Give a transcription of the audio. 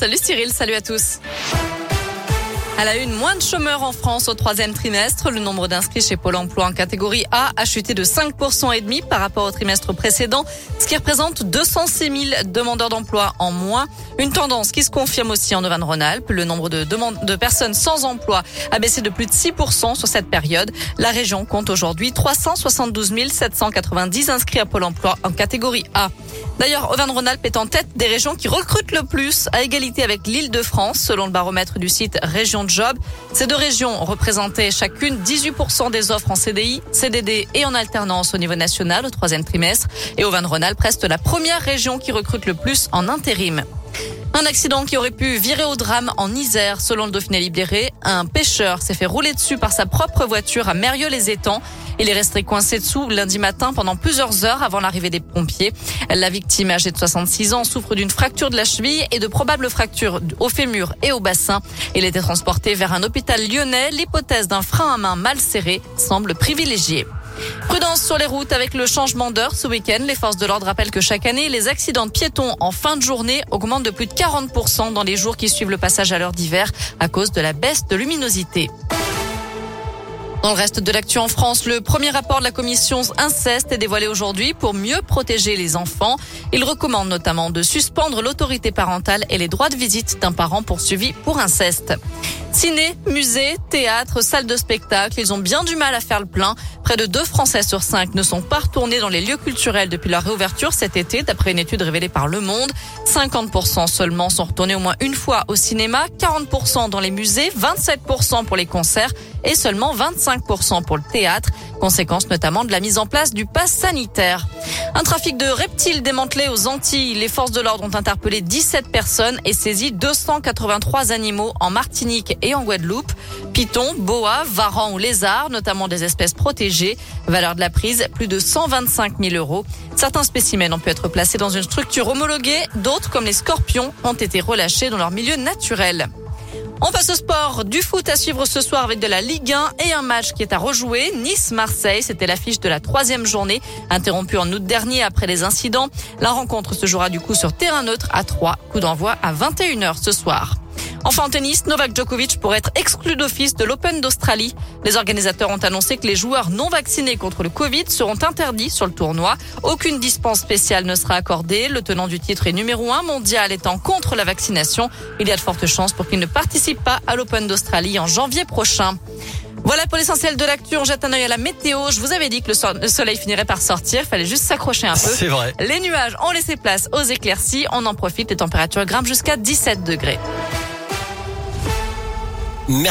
Salut Cyril, salut à tous. À la une, moins de chômeurs en France au troisième trimestre. Le nombre d'inscrits chez Pôle emploi en catégorie A a chuté de 5% et demi par rapport au trimestre précédent, ce qui représente 206 000 demandeurs d'emploi en moins. Une tendance qui se confirme aussi en Auvergne-Rhône-Alpes. Le nombre de, demandes de personnes sans emploi a baissé de plus de 6% sur cette période. La région compte aujourd'hui 372 790 inscrits à Pôle emploi en catégorie A. D'ailleurs, Auvergne-Rhône-Alpes est en tête des régions qui recrutent le plus à égalité avec l'île de France, selon le baromètre du site Région de Job. Ces deux régions représentaient chacune 18% des offres en CDI, CDD et en alternance au niveau national au troisième trimestre. Et Auvergne-Rhône-Alpes reste la première région qui recrute le plus en intérim. Un accident qui aurait pu virer au drame en Isère, selon le Dauphiné libéré. Un pêcheur s'est fait rouler dessus par sa propre voiture à Mérieux-les-Étangs. Il est resté coincé dessous lundi matin pendant plusieurs heures avant l'arrivée des pompiers. La victime, âgée de 66 ans, souffre d'une fracture de la cheville et de probables fractures au fémur et au bassin. Il était transporté vers un hôpital lyonnais. L'hypothèse d'un frein à main mal serré semble privilégiée. Prudence sur les routes avec le changement d'heure ce week-end. Les forces de l'ordre rappellent que chaque année, les accidents de piétons en fin de journée augmentent de plus de 40% dans les jours qui suivent le passage à l'heure d'hiver à cause de la baisse de luminosité. Dans le reste de l'actu en France, le premier rapport de la commission inceste est dévoilé aujourd'hui pour mieux protéger les enfants. Il recommande notamment de suspendre l'autorité parentale et les droits de visite d'un parent poursuivi pour inceste. Ciné, musée, théâtre, salle de spectacle, ils ont bien du mal à faire le plein. Près de deux Français sur cinq ne sont pas retournés dans les lieux culturels depuis leur réouverture cet été, d'après une étude révélée par Le Monde. 50% seulement sont retournés au moins une fois au cinéma, 40% dans les musées, 27% pour les concerts et seulement 25% pour le théâtre, conséquence notamment de la mise en place du pass sanitaire. Un trafic de reptiles démantelé aux Antilles. Les forces de l'ordre ont interpellé 17 personnes et saisi 283 animaux en Martinique et en Guadeloupe. Pythons, boas, varans ou lézards, notamment des espèces protégées. Valeur de la prise, plus de 125 000 euros. Certains spécimens ont pu être placés dans une structure homologuée. D'autres, comme les scorpions, ont été relâchés dans leur milieu naturel. On passe au sport. Du foot à suivre ce soir avec de la Ligue 1 et un match qui est à rejouer. Nice-Marseille, c'était l'affiche de la troisième journée, interrompue en août dernier après les incidents. La rencontre se jouera du coup sur terrain neutre à 3. Coup d'envoi à 21h ce soir. Enfin en tennis, Novak Djokovic pourrait être exclu d'office de l'Open d'Australie. Les organisateurs ont annoncé que les joueurs non vaccinés contre le Covid seront interdits sur le tournoi. Aucune dispense spéciale ne sera accordée. Le tenant du titre est numéro un mondial étant contre la vaccination. Il y a de fortes chances pour qu'il ne participe pas à l'Open d'Australie en janvier prochain. Voilà pour l'essentiel de l'actu. On jette un œil à la météo. Je vous avais dit que le soleil finirait par sortir. Fallait juste s'accrocher un peu. C'est vrai. Les nuages ont laissé place aux éclaircies. On en profite. Les températures grimpent jusqu'à 17 degrés. Merci.